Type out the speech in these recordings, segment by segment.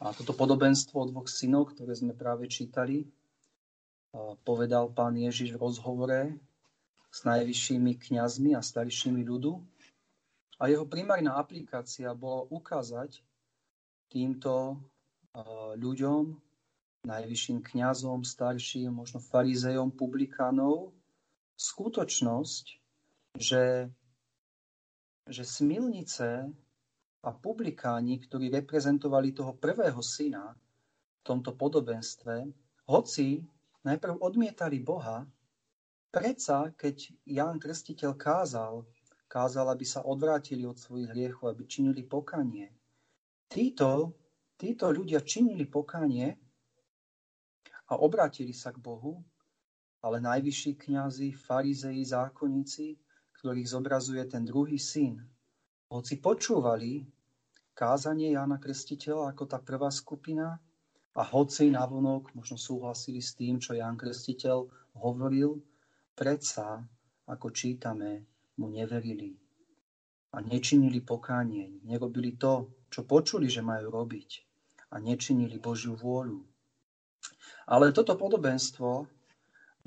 A toto podobenstvo o dvoch synov, ktoré sme práve čítali, povedal pán Ježiš v rozhovore s najvyššími kňazmi a staršími ľudu. A jeho primárna aplikácia bola ukázať týmto ľuďom, najvyšším kňazom, starším, možno farizejom, publikánov, skutočnosť, že, že smilnice a publikáni, ktorí reprezentovali toho prvého syna v tomto podobenstve, hoci najprv odmietali Boha, predsa, keď Ján Krstiteľ kázal, kázal, aby sa odvrátili od svojich hriechov, aby činili pokanie. Títo, títo ľudia činili pokanie a obrátili sa k Bohu, ale najvyšší kňazi, farizei, zákonníci, ktorých zobrazuje ten druhý syn, hoci počúvali kázanie Jána Krstiteľa ako tá prvá skupina a hoci navonok možno súhlasili s tým, čo Ján Krstiteľ hovoril, predsa, ako čítame, mu neverili a nečinili pokánie, nerobili to, čo počuli, že majú robiť a nečinili Božiu vôľu. Ale toto podobenstvo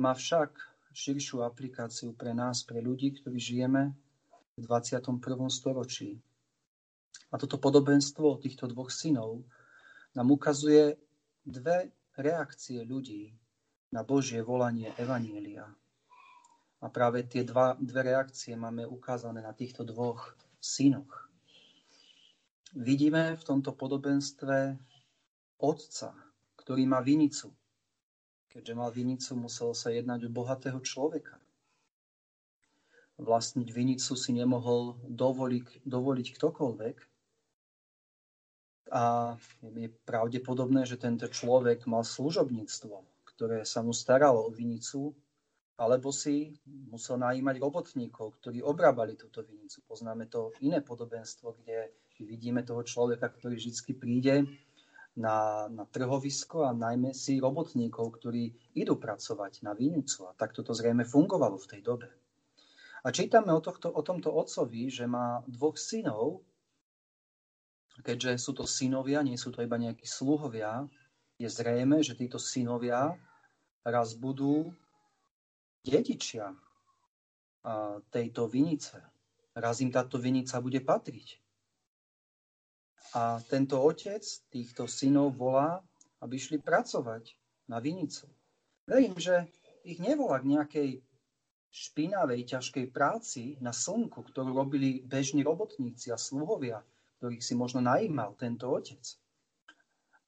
má však širšiu aplikáciu pre nás, pre ľudí, ktorí žijeme v 21. storočí. A toto podobenstvo týchto dvoch synov nám ukazuje dve reakcie ľudí na Božie volanie Evanielia. A práve tie dva, dve reakcie máme ukázané na týchto dvoch synoch. Vidíme v tomto podobenstve otca, ktorý má vinicu. Keďže mal vinicu, musel sa jednať o bohatého človeka vlastniť vinicu si nemohol dovoliť, dovoliť ktokoľvek. A je pravdepodobné, že tento človek mal služobníctvo, ktoré sa mu staralo o vinicu, alebo si musel najímať robotníkov, ktorí obrábali túto vinicu. Poznáme to iné podobenstvo, kde vidíme toho človeka, ktorý vždy príde na, na trhovisko a najmä si robotníkov, ktorí idú pracovať na vinicu. A takto to zrejme fungovalo v tej dobe. A čítame o, tohto, o tomto otcovi, že má dvoch synov, keďže sú to synovia, nie sú to iba nejakí sluhovia, je zrejme, že títo synovia raz budú dedičia tejto vinice. Raz im táto vinica bude patriť. A tento otec týchto synov volá, aby išli pracovať na vinicu. Verím, že ich nevolá k nejakej špinavej, ťažkej práci na slnku, ktorú robili bežní robotníci a sluhovia, ktorých si možno najímal tento otec.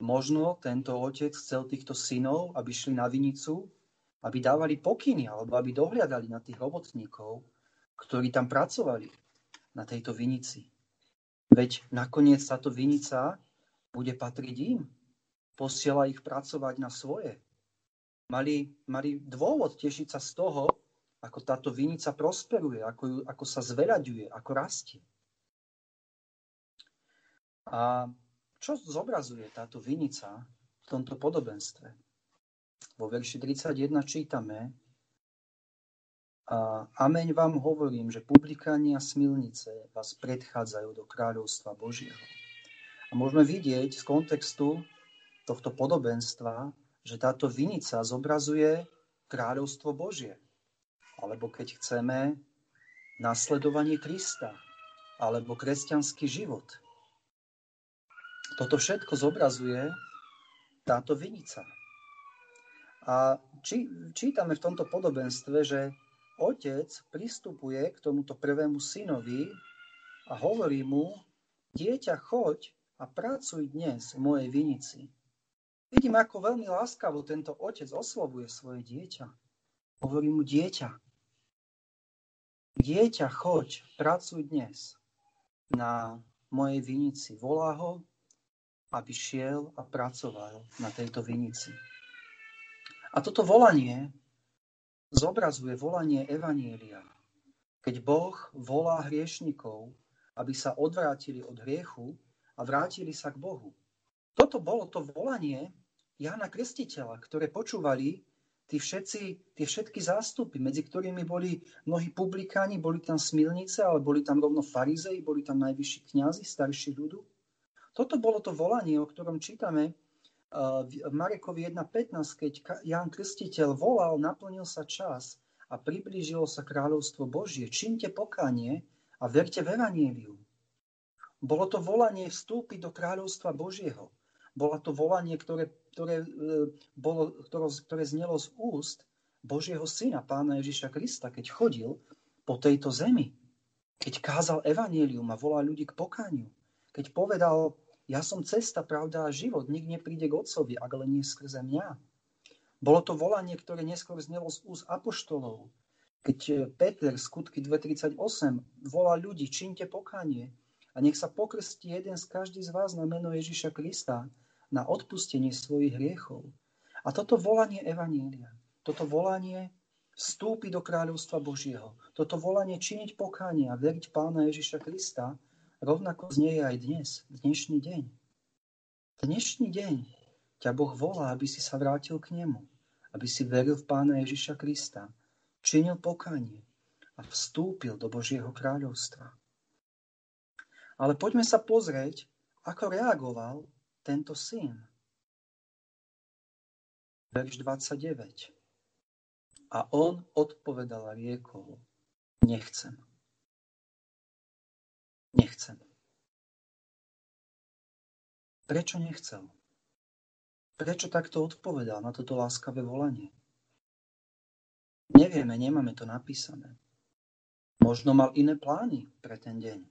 Možno tento otec chcel týchto synov, aby šli na vinicu, aby dávali pokyny alebo aby dohliadali na tých robotníkov, ktorí tam pracovali na tejto vinici. Veď nakoniec táto vinica bude patriť im. Posiela ich pracovať na svoje. Mali, mali dôvod tešiť sa z toho, ako táto vinica prosperuje, ako, ju, ako sa zveľaďuje, ako rastie. A čo zobrazuje táto vinica v tomto podobenstve? Vo verši 31 čítame a Ameň vám hovorím, že publikáni a smilnice vás predchádzajú do kráľovstva Božieho. A môžeme vidieť z kontextu tohto podobenstva, že táto vinica zobrazuje kráľovstvo Božie alebo keď chceme nasledovanie Krista, alebo kresťanský život. Toto všetko zobrazuje táto vinica. A či, čítame v tomto podobenstve, že otec pristupuje k tomuto prvému synovi a hovorí mu, dieťa, choď a pracuj dnes v mojej vinici. Vidím, ako veľmi láskavo tento otec oslovuje svoje dieťa. Hovorí mu dieťa. Dieťa, choď, pracuj dnes na mojej vinici. Volá ho, aby šiel a pracoval na tejto vinici. A toto volanie zobrazuje volanie Evanielia. Keď Boh volá hriešnikov, aby sa odvrátili od hriechu a vrátili sa k Bohu. Toto bolo to volanie Jána Krstiteľa, ktoré počúvali tí všetci, tie všetky zástupy, medzi ktorými boli mnohí publikáni, boli tam smilnice, ale boli tam rovno farizei, boli tam najvyšší kňazi, starší ľudu. Toto bolo to volanie, o ktorom čítame v Marekovi 1.15, keď Ján Krstiteľ volal, naplnil sa čas a priblížilo sa kráľovstvo Božie. Čínte pokanie a verte v Evangeliu. Bolo to volanie vstúpiť do kráľovstva Božieho. Bola to volanie, ktoré, ktoré, e, bolo, ktoré, ktoré znelo z úst Božieho syna, pána Ježiša Krista, keď chodil po tejto zemi. Keď kázal evanílium a volal ľudí k pokaniu. Keď povedal, ja som cesta, pravda a život, nik nepríde k Otcovi, ak len nie skrze mňa. Bolo to volanie, ktoré neskôr znelo z úst apoštolov. Keď e, Peter, skutky 2.38, volá ľudí, činte pokanie a nech sa pokrstí jeden z každý z vás na meno Ježiša Krista na odpustenie svojich hriechov. A toto volanie Evanília, toto volanie vstúpiť do kráľovstva Božieho, toto volanie činiť pokánie a veriť Pána Ježiša Krista, rovnako znie aj dnes, dnešný deň. Dnešný deň ťa Boh volá, aby si sa vrátil k Nemu, aby si veril v Pána Ježiša Krista, činil pokánie a vstúpil do Božieho kráľovstva. Ale poďme sa pozrieť, ako reagoval tento syn. Verš 29. A on odpovedal a riekol, nechcem. Nechcem. Prečo nechcel? Prečo takto odpovedal na toto láskavé volanie? Nevieme, nemáme to napísané. Možno mal iné plány pre ten deň.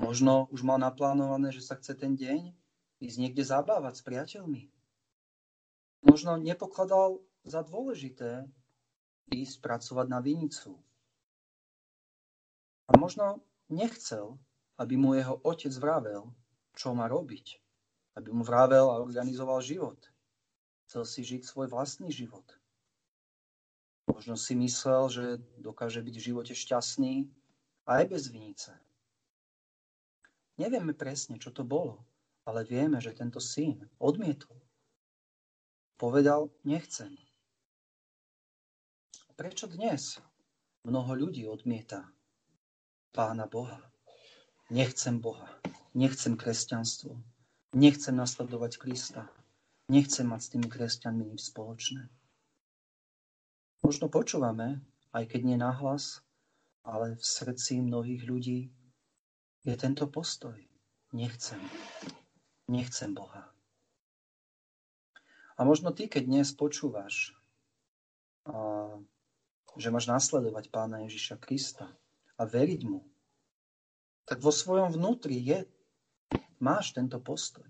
Možno už mal naplánované, že sa chce ten deň ísť niekde zabávať s priateľmi. Možno nepokladal za dôležité ísť pracovať na vinicu. A možno nechcel, aby mu jeho otec vravel, čo má robiť. Aby mu vravel a organizoval život. Chcel si žiť svoj vlastný život. Možno si myslel, že dokáže byť v živote šťastný aj bez vinice. Nevieme presne, čo to bolo. Ale vieme, že tento syn odmietol. Povedal, nechcem. Prečo dnes mnoho ľudí odmieta Pána Boha? Nechcem Boha, nechcem kresťanstvo, nechcem nasledovať Krista, nechcem mať s tými kresťanmi nič spoločné. Možno počúvame, aj keď nie nahlas, ale v srdci mnohých ľudí je tento postoj. Nechcem nechcem Boha. A možno ty, keď dnes počúvaš, že máš nasledovať Pána Ježiša Krista a veriť Mu, tak vo svojom vnútri je, máš tento postoj.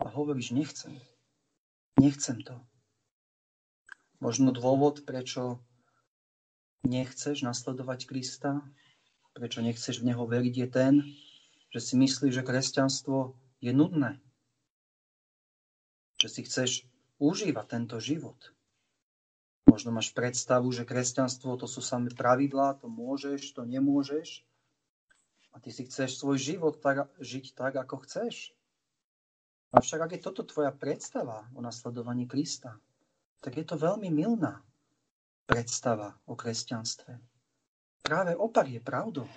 A hovoríš, nechcem. Nechcem to. Možno dôvod, prečo nechceš nasledovať Krista, prečo nechceš v Neho veriť, je ten, že si myslíš, že kresťanstvo je nudné. Že si chceš užívať tento život. Možno máš predstavu, že kresťanstvo to sú samé pravidlá, to môžeš, to nemôžeš. A ty si chceš svoj život tak, žiť tak, ako chceš. Avšak ak je toto tvoja predstava o nasledovaní Krista, tak je to veľmi milná predstava o kresťanstve. Práve opak je pravdou.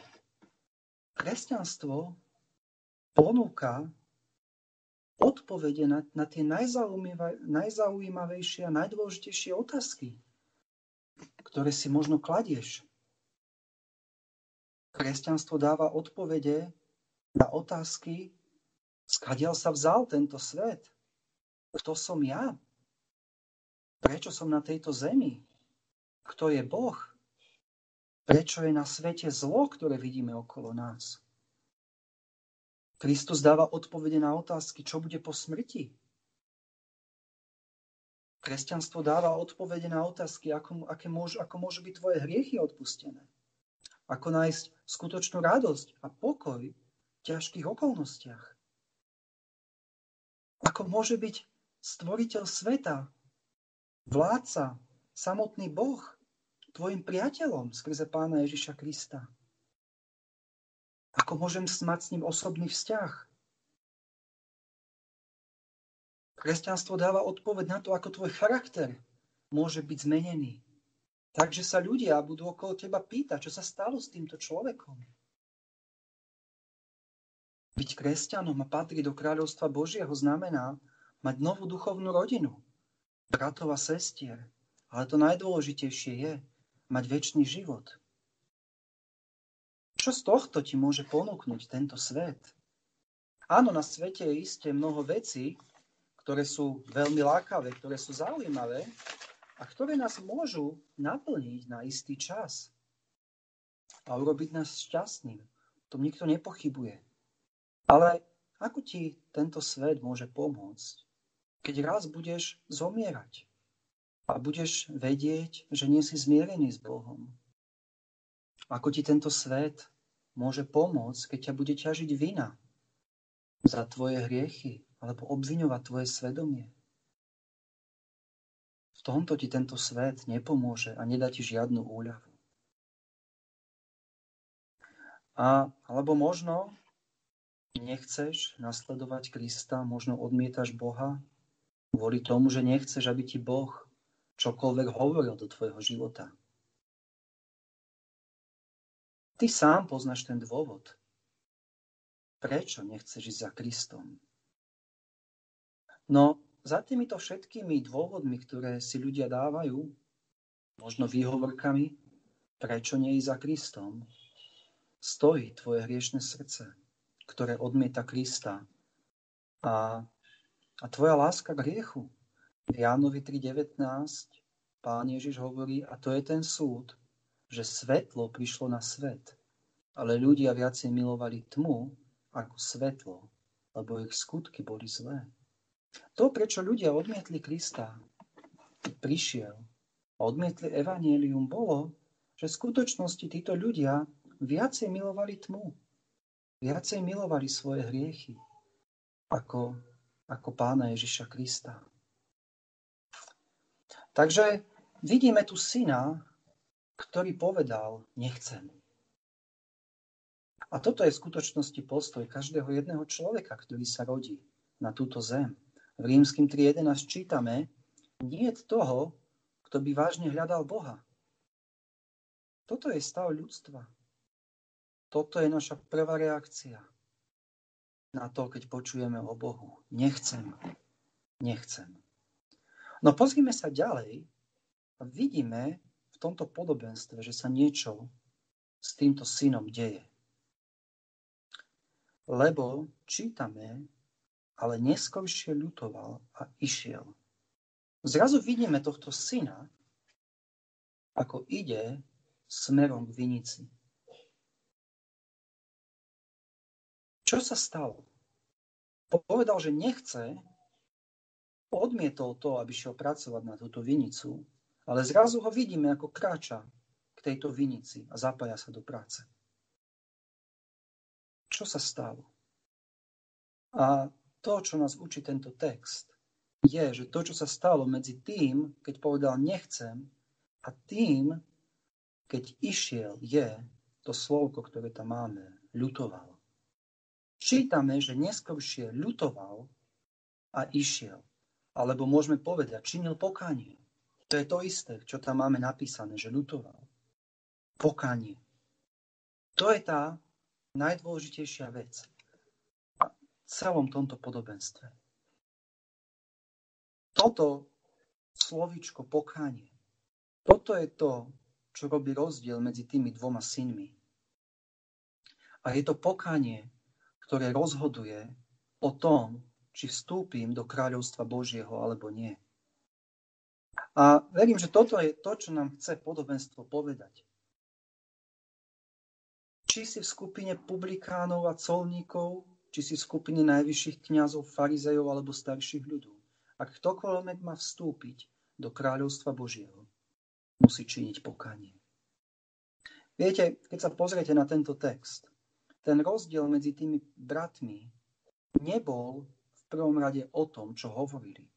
Kresťanstvo ponúka odpovede na, na tie najzaujímavejšie a najdôležitejšie otázky, ktoré si možno kladieš. Kresťanstvo dáva odpovede na otázky, skadiaľ sa vzal tento svet. Kto som ja? Prečo som na tejto zemi? Kto je Boh? Prečo je na svete zlo, ktoré vidíme okolo nás? Kristus dáva odpovede na otázky, čo bude po smrti. Kresťanstvo dáva odpovede na otázky, ako, aké môžu, ako môžu byť tvoje hriechy odpustené. Ako nájsť skutočnú radosť a pokoj v ťažkých okolnostiach. Ako môže byť stvoriteľ sveta, vládca, samotný Boh, tvojim priateľom skrze pána Ježiša Krista. Ako môžem mať s ním osobný vzťah? Kresťanstvo dáva odpoveď na to, ako tvoj charakter môže byť zmenený. Takže sa ľudia budú okolo teba pýtať, čo sa stalo s týmto človekom. Byť kresťanom a patriť do kráľovstva Božieho znamená mať novú duchovnú rodinu, bratov a sestier. Ale to najdôležitejšie je mať väčší život. Čo z tohto ti môže ponúknuť tento svet? Áno, na svete je isté mnoho vecí, ktoré sú veľmi lákavé, ktoré sú zaujímavé a ktoré nás môžu naplniť na istý čas a urobiť nás šťastným. To nikto nepochybuje. Ale ako ti tento svet môže pomôcť, keď raz budeš zomierať a budeš vedieť, že nie si zmierený s Bohom? Ako ti tento svet môže pomôcť, keď ťa bude ťažiť vina za tvoje hriechy alebo obviňovať tvoje svedomie. V tomto ti tento svet nepomôže a nedá ti žiadnu úľavu. A, alebo možno nechceš nasledovať Krista, možno odmietaš Boha kvôli tomu, že nechceš, aby ti Boh čokoľvek hovoril do tvojho života. Ty sám poznáš ten dôvod. Prečo nechceš ísť za Kristom? No, za týmito všetkými dôvodmi, ktoré si ľudia dávajú, možno výhovorkami, prečo nie ísť za Kristom, stojí tvoje hriešne srdce, ktoré odmieta Krista a, a tvoja láska k hriechu. V Jánovi 3.19 pán Ježiš hovorí, a to je ten súd, že svetlo prišlo na svet, ale ľudia viacej milovali tmu ako svetlo, lebo ich skutky boli zlé. To, prečo ľudia odmietli Krista, prišiel a odmietli evanielium, bolo, že v skutočnosti títo ľudia viacej milovali tmu, viacej milovali svoje hriechy ako, ako pána Ježiša Krista. Takže vidíme tu syna, ktorý povedal, nechcem. A toto je v skutočnosti postoj každého jedného človeka, ktorý sa rodí na túto zem. V rímským 3.11 čítame, nie toho, kto by vážne hľadal Boha. Toto je stav ľudstva. Toto je naša prvá reakcia na to, keď počujeme o Bohu. Nechcem. Nechcem. No pozrime sa ďalej a vidíme tomto podobenstve, že sa niečo s týmto synom deje. Lebo čítame, ale neskôršie ľutoval a išiel. Zrazu vidíme tohto syna, ako ide smerom k vinici. Čo sa stalo? Povedal, že nechce, odmietol to, aby šiel pracovať na túto vinicu, ale zrazu ho vidíme, ako kráča k tejto vinici a zapája sa do práce čo sa stalo. A to, čo nás učí tento text, je, že to, čo sa stalo medzi tým, keď povedal nechcem, a tým, keď išiel, je to slovko, ktoré tam máme, ľutoval. Čítame, že neskôršie ľutoval a išiel. Alebo môžeme povedať, činil pokánie. To je to isté, čo tam máme napísané, že ľutoval. Pokánie. To je tá najdôležitejšia vec v celom tomto podobenstve. Toto slovičko pokánie, toto je to, čo robí rozdiel medzi tými dvoma synmi. A je to pokánie, ktoré rozhoduje o tom, či vstúpim do kráľovstva Božieho alebo nie. A verím, že toto je to, čo nám chce podobenstvo povedať či si v skupine publikánov a colníkov, či si v skupine najvyšších kňazov, farizejov alebo starších ľudov. Ak ktokoľvek má vstúpiť do kráľovstva Božieho, musí činiť pokánie. Viete, keď sa pozriete na tento text, ten rozdiel medzi tými bratmi nebol v prvom rade o tom, čo hovorili.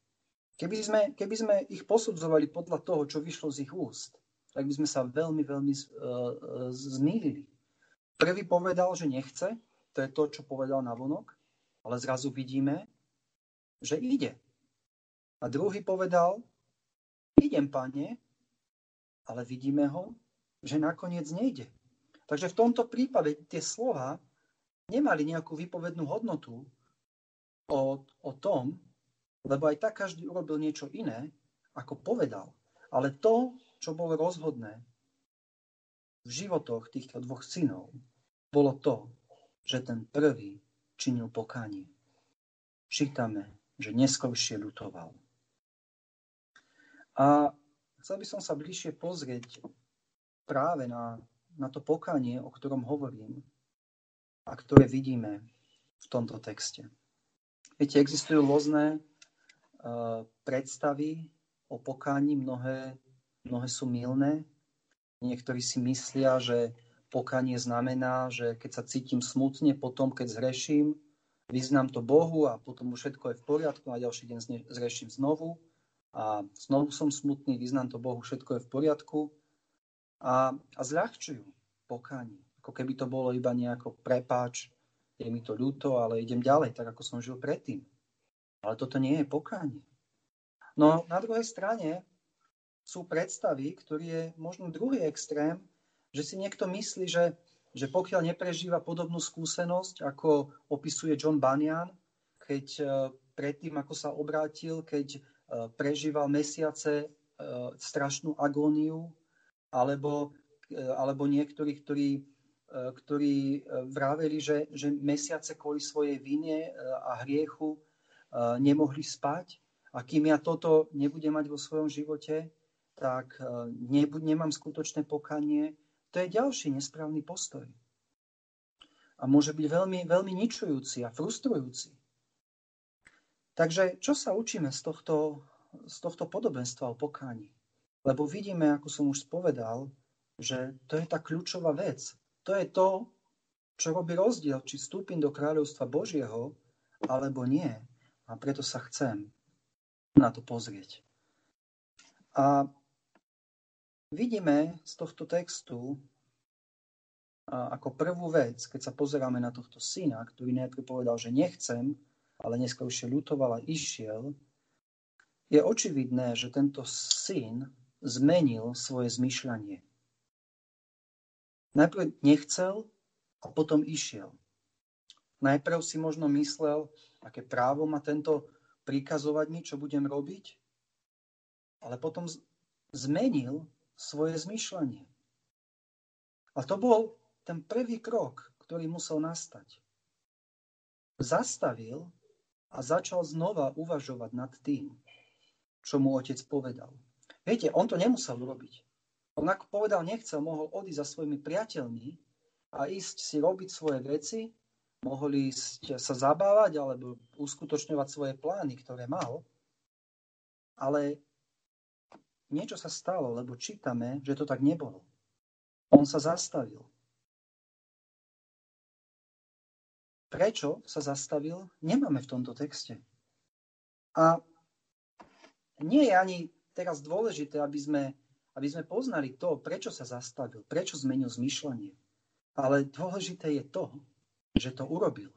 Keby sme, keby sme ich posudzovali podľa toho, čo vyšlo z ich úst, tak by sme sa veľmi, veľmi uh, uh, zmýlili. Prvý povedal, že nechce, to je to, čo povedal na vonok, ale zrazu vidíme, že ide. A druhý povedal, idem, pane, ale vidíme ho, že nakoniec nejde. Takže v tomto prípade tie slova nemali nejakú výpovednú hodnotu o, o tom, lebo aj tak každý urobil niečo iné, ako povedal. Ale to, čo bolo rozhodné v životoch týchto dvoch synov, bolo to, že ten prvý činil pokánie. Čítame, že neskôršie ľutoval. A chcel by som sa bližšie pozrieť práve na, na to pokánie, o ktorom hovorím a ktoré vidíme v tomto texte. Viete, existujú rôzne predstavy o pokání, mnohé, mnohé sú milné. Niektorí si myslia, že pokánie znamená, že keď sa cítim smutne, potom keď zhreším, vyznám to Bohu a potom už všetko je v poriadku a ďalší deň zreším znovu a znovu som smutný, vyznám to Bohu, všetko je v poriadku a, a zľahčujú pokánie. Ako keby to bolo iba nejako prepáč, je mi to ľúto, ale idem ďalej, tak ako som žil predtým. Ale toto nie je pokánie. No na druhej strane sú predstavy, ktorý je možno druhý extrém, že si niekto myslí, že, že pokiaľ neprežíva podobnú skúsenosť, ako opisuje John Bunyan, keď e, predtým, ako sa obrátil, keď e, prežíval mesiace e, strašnú agóniu, alebo, alebo niektorí, ktorí, ktorí vraveli, že, že mesiace kvôli svojej vine a hriechu nemohli spať. A kým ja toto nebudem mať vo svojom živote, tak nemám skutočné pokanie to je ďalší nesprávny postoj. A môže byť veľmi, veľmi ničujúci a frustrujúci. Takže čo sa učíme z tohto, z tohto podobenstva o pokáni? Lebo vidíme, ako som už spovedal, že to je tá kľúčová vec. To je to, čo robí rozdiel, či vstúpim do kráľovstva Božieho, alebo nie. A preto sa chcem na to pozrieť. A vidíme z tohto textu ako prvú vec, keď sa pozeráme na tohto syna, ktorý najprv povedal, že nechcem, ale neskôršie ľutoval a išiel, je očividné, že tento syn zmenil svoje zmyšľanie. Najprv nechcel a potom išiel. Najprv si možno myslel, aké právo má tento prikazovať mi, čo budem robiť, ale potom zmenil svoje zmyšľanie. A to bol ten prvý krok, ktorý musel nastať. Zastavil a začal znova uvažovať nad tým, čo mu otec povedal. Viete, on to nemusel urobiť. On ako povedal, nechcel, mohol odísť za svojimi priateľmi a ísť si robiť svoje veci, mohol ísť sa zabávať alebo uskutočňovať svoje plány, ktoré mal. Ale niečo sa stalo, lebo čítame, že to tak nebolo. On sa zastavil. Prečo sa zastavil, nemáme v tomto texte. A nie je ani teraz dôležité, aby sme, aby sme poznali to, prečo sa zastavil, prečo zmenil zmyšľanie. Ale dôležité je to, že to urobil.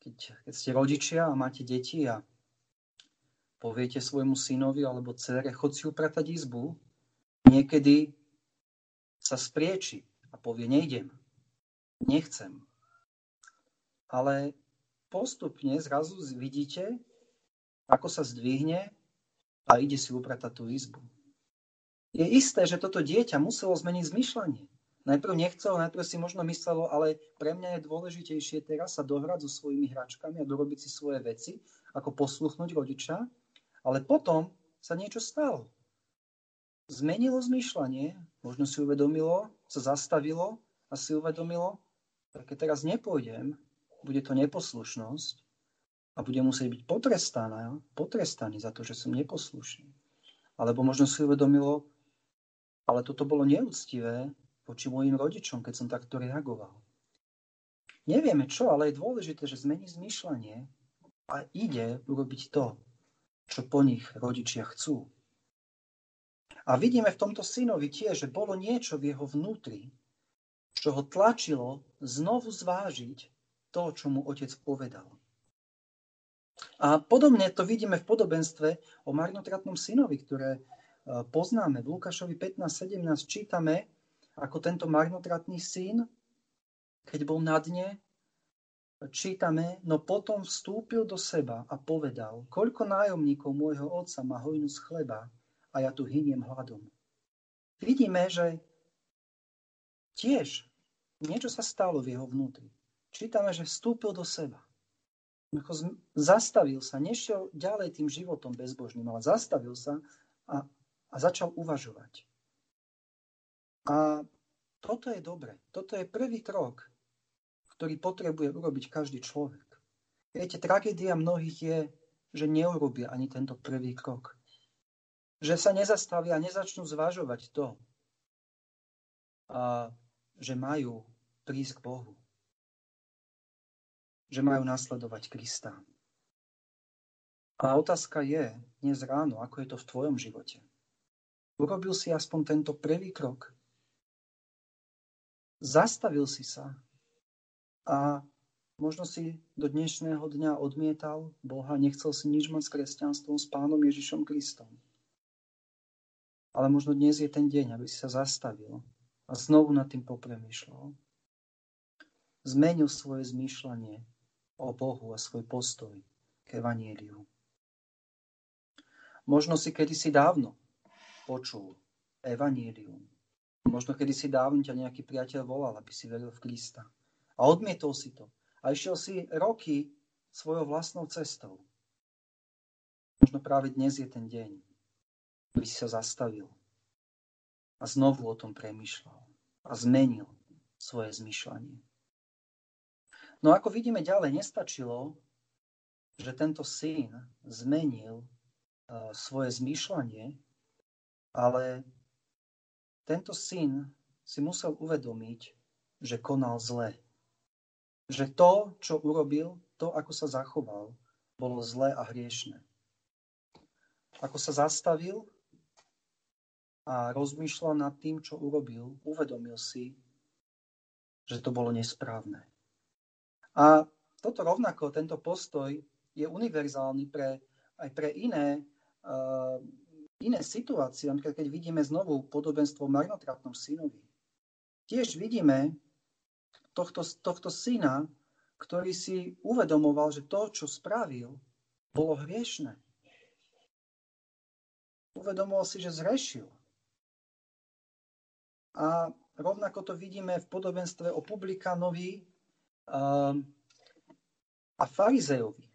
Keď, keď ste rodičia a máte deti a poviete svojmu synovi alebo dcere, chod si upratať izbu, niekedy sa sprieči a povie, nejdem nechcem. Ale postupne zrazu vidíte, ako sa zdvihne a ide si upratať tú izbu. Je isté, že toto dieťa muselo zmeniť zmyšľanie. Najprv nechcelo, najprv si možno myslelo, ale pre mňa je dôležitejšie teraz sa dohrať so svojimi hračkami a dorobiť si svoje veci, ako posluchnúť rodiča. Ale potom sa niečo stalo. Zmenilo zmyšľanie, možno si uvedomilo, sa zastavilo a si uvedomilo, keď teraz nepôjdem, bude to neposlušnosť a bude musieť byť potrestaná, potrestaný za to, že som neposlušný. Alebo možno si uvedomilo, ale toto bolo neúctivé voči mojim rodičom, keď som takto reagoval. Nevieme čo, ale je dôležité, že zmení zmýšľanie a ide urobiť to, čo po nich rodičia chcú. A vidíme v tomto synovi tiež, že bolo niečo v jeho vnútri, čo ho tlačilo znovu zvážiť to, čo mu otec povedal. A podobne to vidíme v podobenstve o marnotratnom synovi, ktoré e, poznáme. V Lukášovi 15.17 čítame, ako tento marnotratný syn, keď bol na dne, čítame, no potom vstúpil do seba a povedal, koľko nájomníkov môjho otca má hojnu z chleba a ja tu hyniem hladom. Vidíme, že tiež niečo sa stalo v jeho vnútri. Čítame, že vstúpil do seba. Zastavil sa, nešiel ďalej tým životom bezbožným, ale zastavil sa a, a začal uvažovať. A toto je dobre. Toto je prvý krok ktorý potrebuje urobiť každý človek. Viete, tragédia mnohých je, že neurobia ani tento prvý krok. Že sa nezastavia a nezačnú zvažovať to, a, že majú prísť k Bohu. Že majú nasledovať Krista. A otázka je dnes ráno, ako je to v tvojom živote. Urobil si aspoň tento prvý krok. Zastavil si sa a možno si do dnešného dňa odmietal Boha, nechcel si nič mať s kresťanstvom, s pánom Ježišom Kristom. Ale možno dnes je ten deň, aby si sa zastavil a znovu nad tým popremýšľal. Zmenil svoje zmýšľanie o Bohu a svoj postoj k Evanieliu. Možno si kedysi dávno počul Evanielium. Možno kedysi dávno ťa nejaký priateľ volal, aby si veril v Krista. A odmietol si to. A išiel si roky svojou vlastnou cestou. Možno práve dnes je ten deň, aby si sa zastavil a znovu o tom premyšľal a zmenil svoje zmyšľanie. No ako vidíme ďalej, nestačilo, že tento syn zmenil uh, svoje zmýšľanie, ale tento syn si musel uvedomiť, že konal zle že to, čo urobil, to, ako sa zachoval, bolo zlé a hriešne. Ako sa zastavil a rozmýšľal nad tým, čo urobil, uvedomil si, že to bolo nesprávne. A toto rovnako, tento postoj je univerzálny pre, aj pre iné, uh, iné situácie. Keď vidíme znovu podobenstvo v marnotratnom synovi. Tiež vidíme, tohto, tohto syna, ktorý si uvedomoval, že to, čo spravil, bolo hriešne. Uvedomoval si, že zrešil. A rovnako to vidíme v podobenstve o publikánovi um, a farizejovi,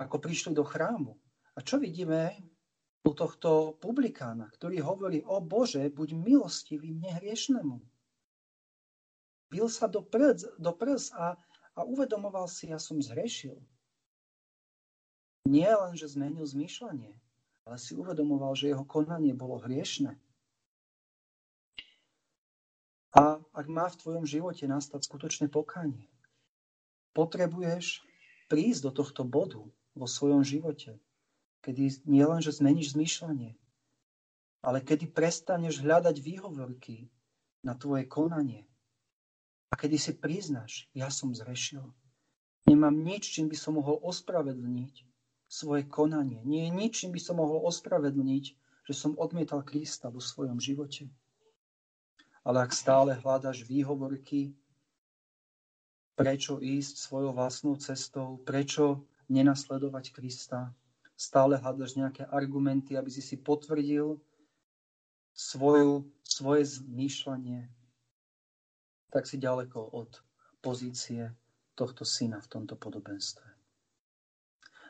ako prišli do chrámu. A čo vidíme u tohto publikána, ktorý hovorí, o Bože, buď milostivý mne hriešnemu. Bil sa do prs, do prs a, a uvedomoval si, ja som zhrešil. Nie len, že zmenil zmýšľanie, ale si uvedomoval, že jeho konanie bolo hriešne. A ak má v tvojom živote nastať skutočné pokánie, potrebuješ prísť do tohto bodu vo svojom živote, kedy nie len, že zmeníš zmýšľanie, ale kedy prestaneš hľadať výhovorky na tvoje konanie a kedy si priznáš, ja som zrešil. Nemám nič, čím by som mohol ospravedlniť svoje konanie. Nie je nič, čím by som mohol ospravedlniť, že som odmietal Krista vo svojom živote. Ale ak stále hľadaš výhovorky, prečo ísť svojou vlastnou cestou, prečo nenasledovať Krista, stále hľadaš nejaké argumenty, aby si si potvrdil svoju, svoje zmýšľanie, tak si ďaleko od pozície tohto syna v tomto podobenstve.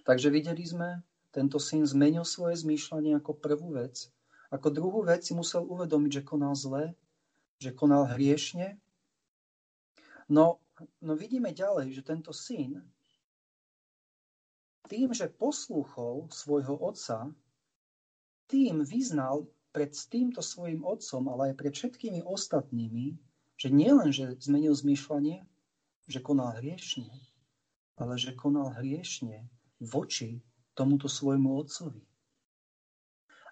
Takže videli sme, tento syn zmenil svoje zmýšľanie ako prvú vec. Ako druhú vec si musel uvedomiť, že konal zle, že konal hriešne. No, no vidíme ďalej, že tento syn tým, že poslúchol svojho otca, tým vyznal pred týmto svojim otcom, ale aj pred všetkými ostatnými, že nielen, že zmenil zmýšľanie, že konal hriešne, ale že konal hriešne voči tomuto svojmu otcovi.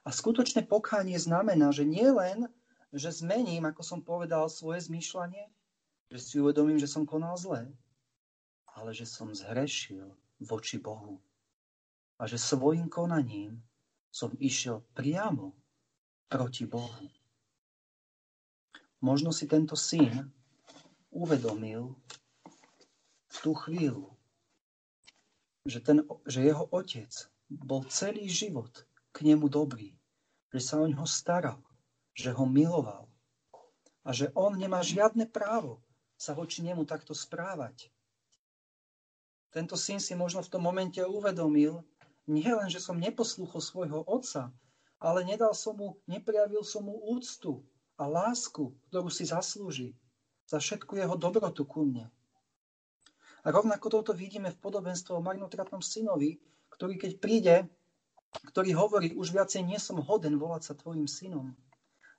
A skutočné pokánie znamená, že nielen, že zmením, ako som povedal, svoje zmýšľanie, že si uvedomím, že som konal zle, ale že som zhrešil voči Bohu. A že svojim konaním som išiel priamo proti Bohu. Možno si tento syn uvedomil v tú chvíľu, že, ten, že jeho otec bol celý život k nemu dobrý, že sa o ňoho staral, že ho miloval a že on nemá žiadne právo sa voči nemu takto správať. Tento syn si možno v tom momente uvedomil, nie len, že som neposlúchol svojho otca, ale nedal som mu, neprejavil som mu úctu a lásku, ktorú si zaslúži za všetku jeho dobrotu ku mne. A rovnako toto vidíme v podobenstve o marnotratnom synovi, ktorý keď príde, ktorý hovorí, už viacej nie som hoden volať sa tvojim synom.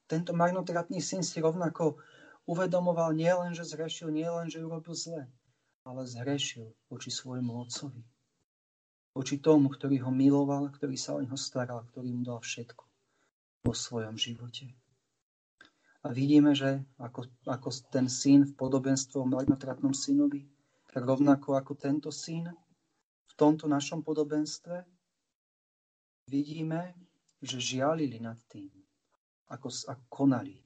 Tento marnotratný syn si rovnako uvedomoval nielen, že zrešil, nielen, že urobil zle, ale zhrešil voči svojmu otcovi voči tomu, ktorý ho miloval, ktorý sa o neho staral, ktorý mu dal všetko vo svojom živote. A vidíme, že ako, ako ten syn v podobenstve o marnotratnom synovi, rovnako ako tento syn v tomto našom podobenstve, vidíme, že žialili nad tým, ako, ako konali,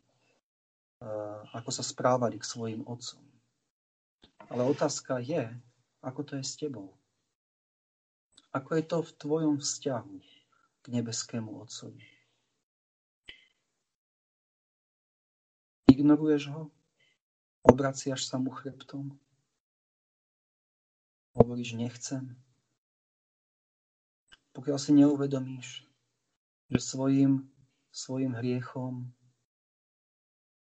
ako sa správali k svojim otcom. Ale otázka je, ako to je s tebou. Ako je to v tvojom vzťahu k nebeskému Otcovi? Ignoruješ ho? Obraciaš sa mu chrbtom? Hovoríš nechcem? Pokiaľ si neuvedomíš, že svojim, svojim hriechom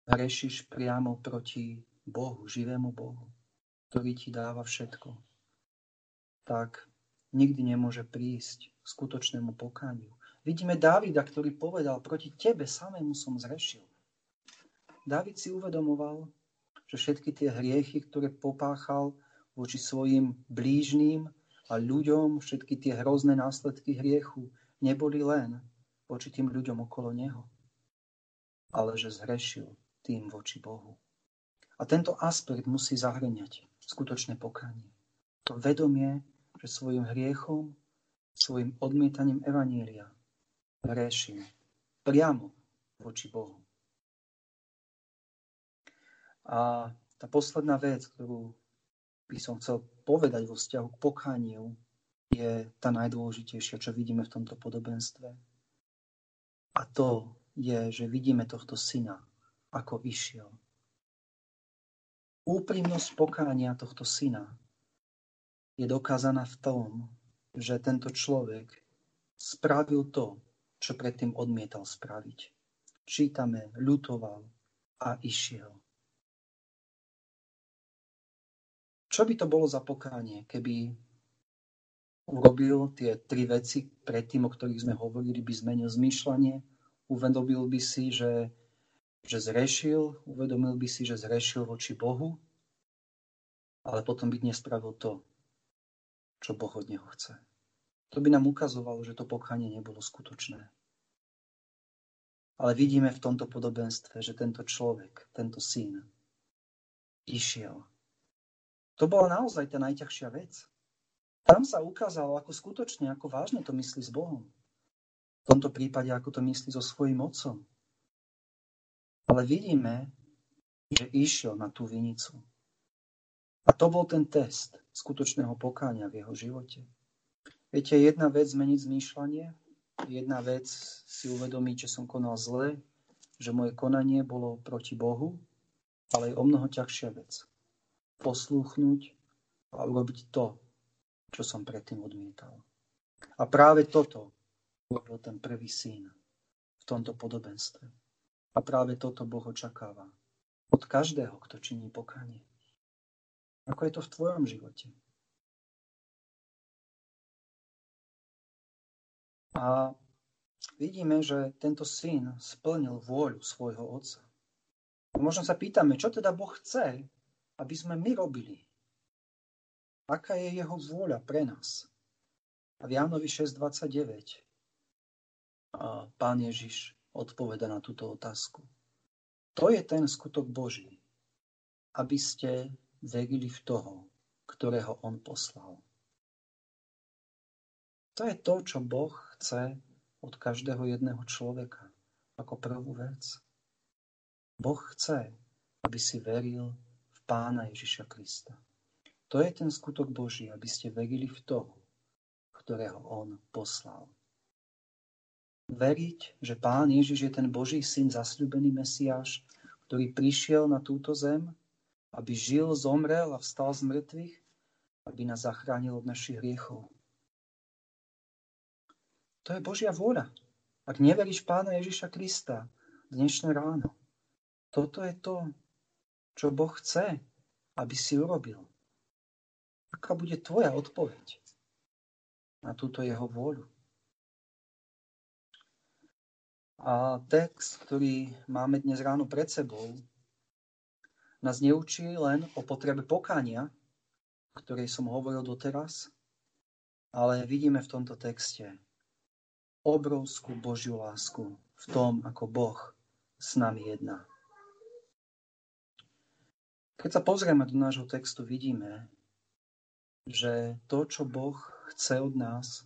hrešiš priamo proti Bohu, živému Bohu, ktorý ti dáva všetko, tak nikdy nemôže prísť k skutočnému pokániu. Vidíme Dávida, ktorý povedal, proti tebe samému som zrešil. Dávid si uvedomoval, že všetky tie hriechy, ktoré popáchal voči svojim blížným a ľuďom, všetky tie hrozné následky hriechu neboli len voči tým ľuďom okolo neho, ale že zhrešil tým voči Bohu. A tento aspekt musí zahrňať skutočné pokánie. To vedomie, že svojim hriechom, svojim odmietaním Evanília hriešim priamo voči Bohu. A tá posledná vec, ktorú by som chcel povedať vo vzťahu k pokániu, je tá najdôležitejšia, čo vidíme v tomto podobenstve. A to je, že vidíme tohto syna, ako išiel. Úprimnosť pokánia tohto syna je dokázaná v tom, že tento človek spravil to, čo predtým odmietal spraviť. Čítame, ľutoval a išiel. Čo by to bolo za pokánie, keby urobil tie tri veci predtým, o ktorých sme hovorili, by zmenil zmýšľanie, uvedomil by si, že, že zrešil, uvedomil by si, že zrešil voči Bohu, ale potom by nespravil to, čo Boh od neho chce. To by nám ukazovalo, že to pokánie nebolo skutočné. Ale vidíme v tomto podobenstve, že tento človek, tento syn, išiel. To bola naozaj tá najťažšia vec. Tam sa ukázalo, ako skutočne, ako vážne to myslí s Bohom. V tomto prípade, ako to myslí so svojím otcom. Ale vidíme, že išiel na tú vinicu. A to bol ten test skutočného pokáňa v jeho živote. Viete, jedna vec zmeniť zmýšľanie, jedna vec si uvedomiť, že som konal zle, že moje konanie bolo proti Bohu, ale je o mnoho ťažšia vec. Poslúchnuť a urobiť to, čo som predtým odmietal. A práve toto urobil ten prvý syn v tomto podobenstve. A práve toto Boh očakáva od každého, kto činí pokánie. Ako je to v tvojom živote? A vidíme, že tento syn splnil vôľu svojho otca. Možno sa pýtame, čo teda Boh chce, aby sme my robili? Aká je jeho vôľa pre nás? A v Jánovi 6.29 a pán Ježiš odpoveda na túto otázku. To je ten skutok Boží, aby ste verili v toho, ktorého on poslal. To je to, čo Boh chce od každého jedného človeka ako prvú vec. Boh chce, aby si veril v Pána Ježiša Krista. To je ten skutok Boží, aby ste verili v toho, ktorého On poslal. Veriť, že Pán Ježiš je ten Boží syn, zasľúbený Mesiáš, ktorý prišiel na túto zem, aby žil, zomrel a vstal z mŕtvych, aby nás zachránil od našich hriechov. To je Božia vôľa. Ak neveríš Pána Ježiša Krista dnešné ráno, toto je to, čo Boh chce, aby si urobil. Aká bude tvoja odpoveď na túto jeho vôľu? A text, ktorý máme dnes ráno pred sebou, nás neučí len o potrebe pokania, o ktorej som hovoril doteraz, ale vidíme v tomto texte obrovskú Božiu lásku v tom, ako Boh s nami jedná. Keď sa pozrieme do nášho textu, vidíme, že to, čo Boh chce od nás,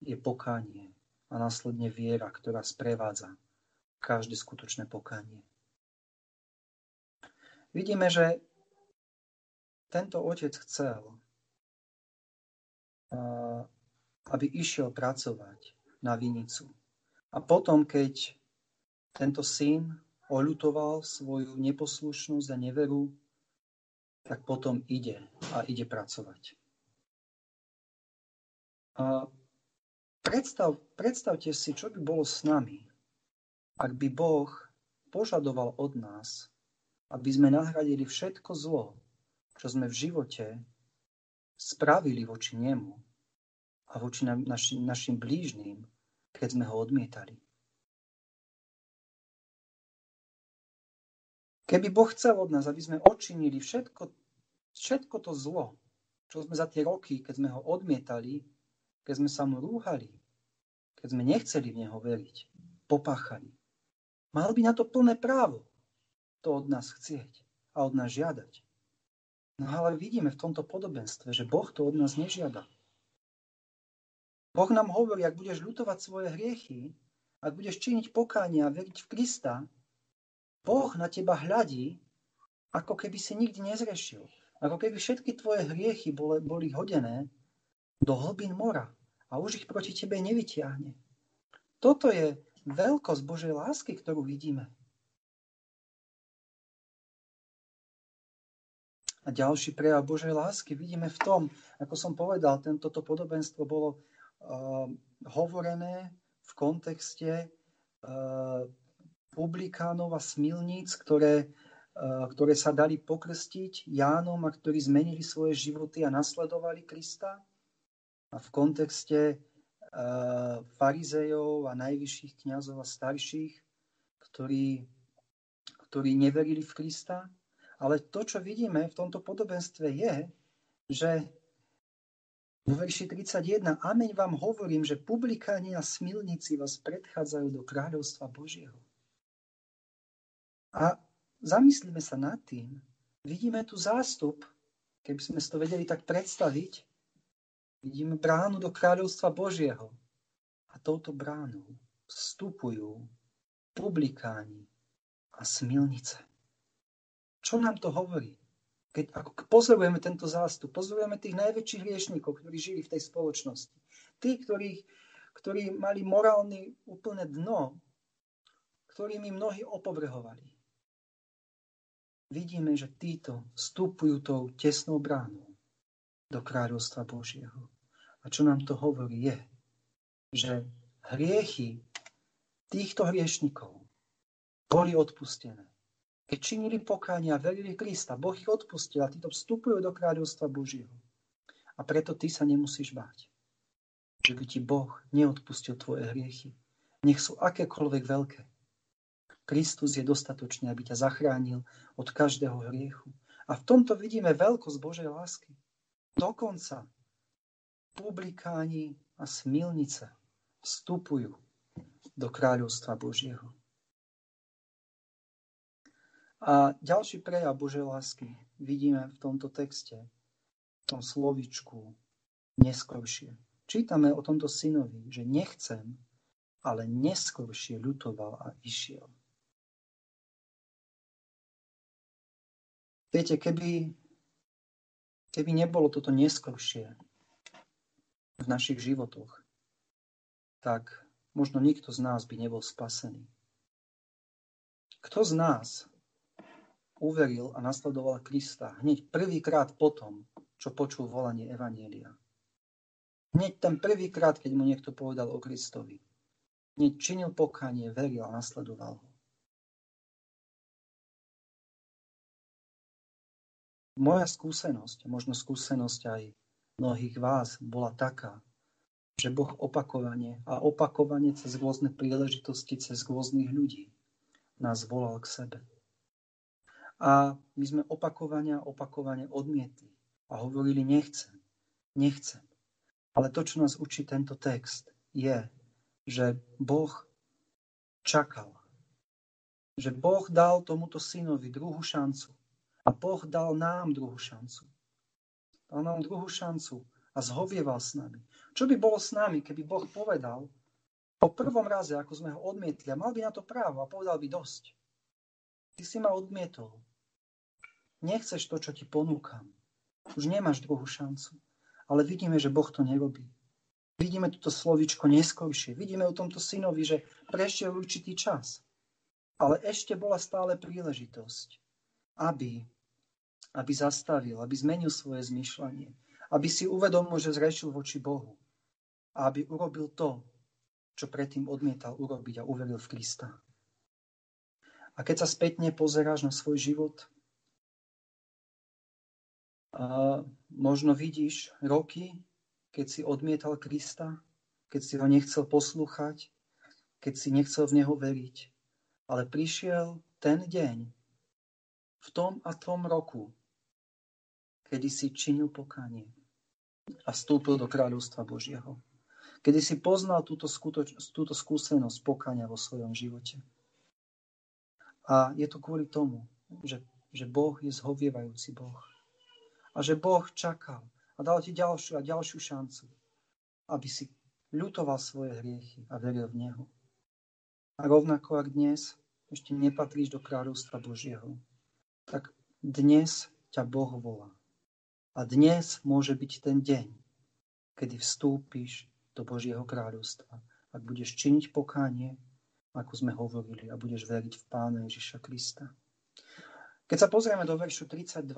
je pokánie a následne viera, ktorá sprevádza každé skutočné pokánie. Vidíme, že tento otec chcel, aby išiel pracovať na vinicu. A potom, keď tento syn oľutoval svoju neposlušnosť a neveru, tak potom ide a ide pracovať. A Predstav, predstavte si, čo by bolo s nami, ak by Boh požadoval od nás, aby sme nahradili všetko zlo, čo sme v živote spravili voči nemu a voči naši, našim blížným, keď sme ho odmietali. Keby Boh chcel od nás, aby sme odčinili všetko, všetko to zlo, čo sme za tie roky, keď sme ho odmietali, keď sme sa mu rúhali, keď sme nechceli v neho veriť, popáchali. Mal by na to plné právo to od nás chcieť a od nás žiadať. No ale vidíme v tomto podobenstve, že Boh to od nás nežiada. Boh nám hovorí, ak budeš ľutovať svoje hriechy, ak budeš činiť pokánie a veriť v Krista, Boh na teba hľadí, ako keby si nikdy nezrešil. Ako keby všetky tvoje hriechy boli, boli hodené do hlbín mora a už ich proti tebe nevyťahne. Toto je veľkosť Božej lásky, ktorú vidíme. A ďalší prejav Božej lásky vidíme v tom, ako som povedal, tento podobenstvo bolo uh, hovorené v kontexte uh, publikánov a smilníc, ktoré, uh, ktoré sa dali pokrstiť Jánom a ktorí zmenili svoje životy a nasledovali Krista a v kontexte uh, farizejov a najvyšších kňazov a starších, ktorí, ktorí neverili v Krista. Ale to, čo vidíme v tomto podobenstve je, že vo verši 31, Ameň vám hovorím, že publikáni a smilníci vás predchádzajú do kráľovstva Božieho. A zamyslíme sa nad tým. Vidíme tu zástup, keby sme si to vedeli tak predstaviť, Vidíme bránu do kráľovstva Božieho. A touto bránou vstupujú publikáni a smilnice. Čo nám to hovorí? Keď ako pozorujeme tento zástup, pozorujeme tých najväčších hriešníkov, ktorí žili v tej spoločnosti. Tí, ktorí, ktorí mali morálny úplne dno, ktorými mnohí opovrhovali. Vidíme, že títo vstupujú tou tesnou bránou do kráľovstva Božieho. A čo nám to hovorí je, že hriechy týchto hriešnikov boli odpustené. Keď činili pokánia verili Krista, Boh ich odpustil a títo vstupujú do kráľovstva Božieho. A preto ty sa nemusíš báť, že by ti Boh neodpustil tvoje hriechy. Nech sú akékoľvek veľké. Kristus je dostatočný, aby ťa zachránil od každého hriechu. A v tomto vidíme veľkosť Božej lásky. Dokonca publikáni a smilnice vstupujú do kráľovstva Božieho. A ďalší prejav Božej lásky vidíme v tomto texte, v tom slovičku neskoršie. Čítame o tomto synovi, že nechcem, ale neskoršie ľutoval a išiel. Viete, keby, keby nebolo toto neskôršie v našich životoch, tak možno nikto z nás by nebol spasený. Kto z nás uveril a nasledoval Krista hneď prvýkrát potom, čo počul volanie Evanielia? Hneď ten prvýkrát, keď mu niekto povedal o Kristovi. Hneď činil pokánie, veril a nasledoval ho. Moja skúsenosť, možno skúsenosť aj mnohých vás bola taká, že Boh opakovane a opakovane cez rôzne príležitosti, cez rôznych ľudí nás volal k sebe. A my sme opakovane a opakovane odmietli a hovorili nechcem, nechcem. Ale to, čo nás učí tento text, je, že Boh čakal. Že Boh dal tomuto synovi druhú šancu. A Boh dal nám druhú šancu. Dal nám druhú šancu a zhovieval s nami. Čo by bolo s nami, keby Boh povedal po prvom raze, ako sme ho odmietli, a mal by na to právo a povedal by dosť. Ty si ma odmietol. Nechceš to, čo ti ponúkam. Už nemáš druhú šancu. Ale vidíme, že Boh to nerobí. Vidíme toto slovičko neskôršie. Vidíme o tomto synovi, že prešiel určitý čas. Ale ešte bola stále príležitosť, aby, aby zastavil, aby zmenil svoje zmyšľanie, aby si uvedomil, že zrešil voči Bohu a aby urobil to, čo predtým odmietal urobiť a uveril v Krista. A keď sa spätne pozeráš na svoj život, možno vidíš roky, keď si odmietal Krista, keď si ho nechcel poslúchať, keď si nechcel v Neho veriť. Ale prišiel ten deň, v tom a tom roku, kedy si činil pokánie a vstúpil do kráľovstva Božieho. Kedy si poznal túto, skutoč- túto skúsenosť pokania vo svojom živote. A je to kvôli tomu, že, že Boh je zhovievajúci Boh a že Boh čakal a dal ti ďalšiu a ďalšiu šancu, aby si ľutoval svoje hriechy a veril v Neho. A rovnako ak dnes ešte nepatríš do kráľovstva Božieho, tak dnes ťa Boh volá. A dnes môže byť ten deň, kedy vstúpiš do Božieho kráľovstva. Ak budeš činiť pokánie, ako sme hovorili, a budeš veriť v Pána Ježiša Krista. Keď sa pozrieme do veršu 32,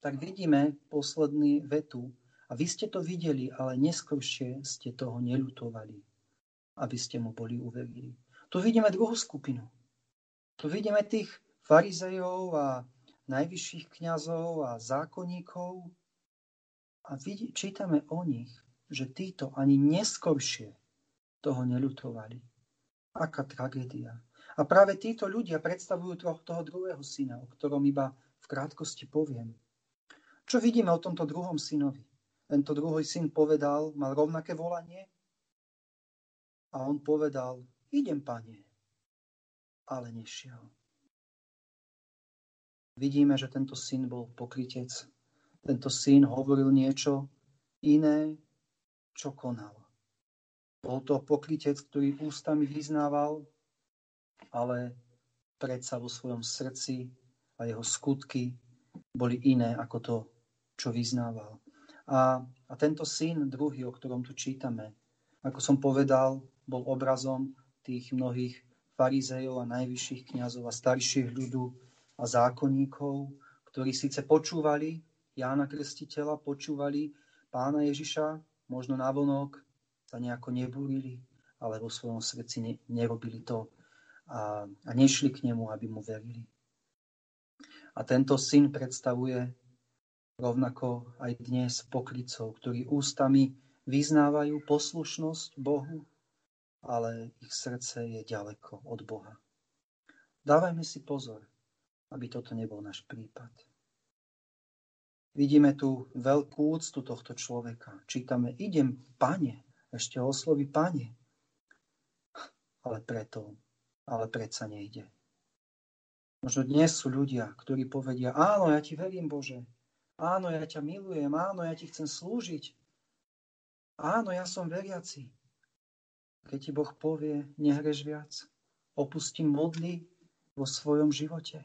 tak vidíme posledný vetu. A vy ste to videli, ale neskôršie ste toho nelutovali, aby ste mu boli uverili. Tu vidíme druhú skupinu. Tu vidíme tých farizejov a najvyšších kňazov a zákonníkov a vidí, čítame o nich, že títo ani neskoršie toho nelutovali. Aká tragédia. A práve títo ľudia predstavujú toho druhého syna, o ktorom iba v krátkosti poviem. Čo vidíme o tomto druhom synovi? Tento druhý syn povedal, mal rovnaké volanie a on povedal, idem, pane, ale nešiel. Vidíme, že tento syn bol pokrytec. Tento syn hovoril niečo iné, čo konal. Bol to pokrytec, ktorý ústami vyznával, ale predsa vo svojom srdci a jeho skutky boli iné ako to, čo vyznával. A, a tento syn druhý, o ktorom tu čítame, ako som povedal, bol obrazom tých mnohých farizejov a najvyšších kňazov a starších ľudú a zákonníkov, ktorí síce počúvali Jána Krstiteľa, počúvali pána Ježiša, možno navonok sa nejako nebúrili, ale vo svojom srdci ne, nerobili to a, a nešli k nemu, aby mu verili. A tento syn predstavuje rovnako aj dnes pokrycov, ktorí ústami vyznávajú poslušnosť Bohu, ale ich srdce je ďaleko od Boha. Dávajme si pozor, aby toto nebol náš prípad. Vidíme tu veľkú úctu tohto človeka. Čítame, idem, pane, ešte oslovi pane. Ale preto, ale predsa nejde. Možno dnes sú ľudia, ktorí povedia, áno, ja ti verím, Bože, Áno, ja ťa milujem. Áno, ja ti chcem slúžiť. Áno, ja som veriaci. Keď ti Boh povie, nehreš viac, opustím modly vo svojom živote.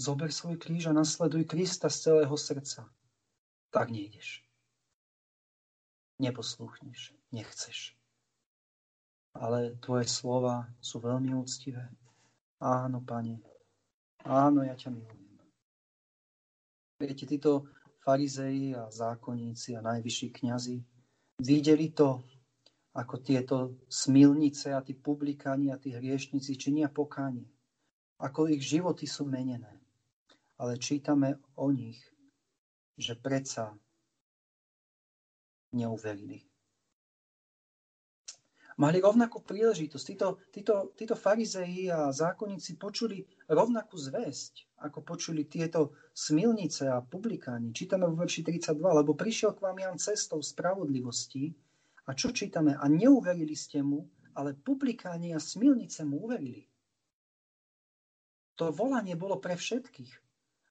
Zober svoj kríž a nasleduj Krista z celého srdca. Tak nejdeš. Neposlúchneš, nechceš. Ale tvoje slova sú veľmi úctivé. Áno, pane. Áno, ja ťa milujem. Viete, títo farizeji a zákonníci a najvyšší kňazi videli to, ako tieto smilnice a tí publikáni a tí hriešnici činia pokánie. Ako ich životy sú menené. Ale čítame o nich, že predsa neuverili. Mali rovnakú príležitosť. Títo, títo, títo farizeji a zákonníci počuli rovnakú zväzť, ako počuli tieto smilnice a publikáni. Čítame vo verši 32, lebo prišiel k vám Jan cestou spravodlivosti, a čo čítame? A neuverili ste mu, ale publikáni a smilnice mu uverili. To volanie bolo pre všetkých.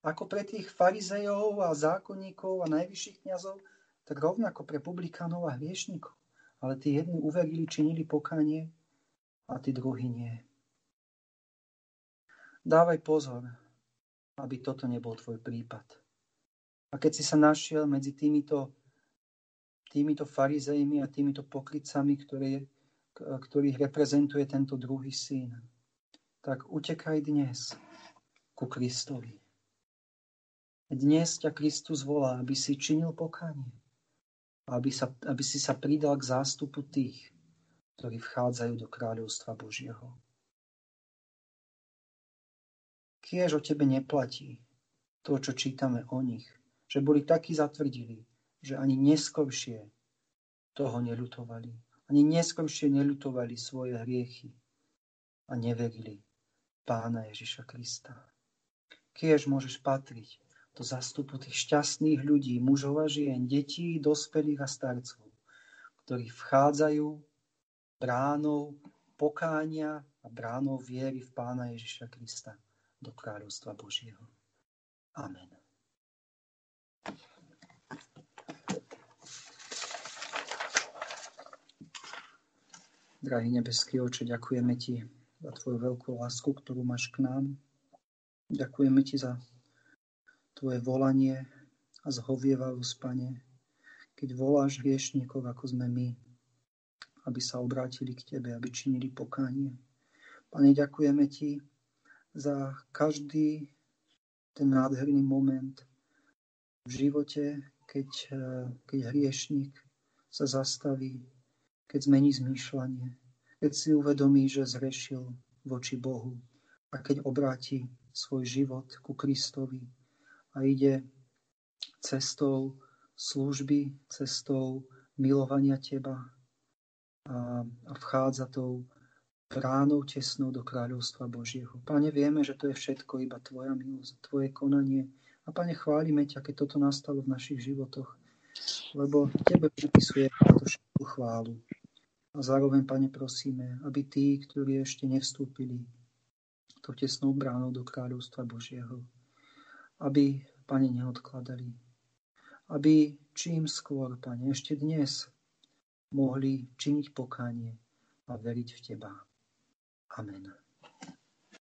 Ako pre tých farizejov a zákonníkov a najvyšších kniazov, tak rovnako pre publikánov a hriešnikov. Ale tí jedni uverili, činili pokanie a tí druhí nie. Dávaj pozor, aby toto nebol tvoj prípad. A keď si sa našiel medzi týmito týmito farizejmi a týmito pokrytcami, ktorých reprezentuje tento druhý syn. Tak utekaj dnes ku Kristovi. Dnes ťa Kristus volá, aby si činil pokánie. Aby, sa, aby si sa pridal k zástupu tých, ktorí vchádzajú do kráľovstva Božieho. Kiež o tebe neplatí to, čo čítame o nich, že boli takí zatvrdili, že ani neskoršie toho neľutovali. Ani neskoršie neľutovali svoje hriechy a neverili Pána Ježiša Krista. Kiež môžeš patriť do zastupu tých šťastných ľudí, mužov a žien, detí, dospelých a starcov, ktorí vchádzajú bránou pokánia a bránou viery v Pána Ježiša Krista do kráľovstva Božieho. Amen. Drahý nebeský oče, ďakujeme Ti za Tvoju veľkú lásku, ktorú máš k nám. Ďakujeme Ti za Tvoje volanie a zhovievavosť, Pane, keď voláš hriešníkov, ako sme my, aby sa obrátili k Tebe, aby činili pokánie. Pane, ďakujeme Ti za každý ten nádherný moment v živote, keď, keď hriešník sa zastaví keď zmení zmýšľanie, keď si uvedomí, že zrešil voči Bohu a keď obráti svoj život ku Kristovi a ide cestou služby, cestou milovania Teba a vchádza tou bránou tesnou do kráľovstva Božieho. Pane, vieme, že to je všetko iba Tvoja milosť, Tvoje konanie. A Pane, chválime ťa, keď toto nastalo v našich životoch, lebo Tebe pripisuje to všetku chválu. A zároveň, Pane, prosíme, aby tí, ktorí ešte nevstúpili to tesnou bránou do kráľovstva Božieho, aby, Pane, neodkladali. Aby čím skôr, Pane, ešte dnes mohli činiť pokánie a veriť v Teba. Amen.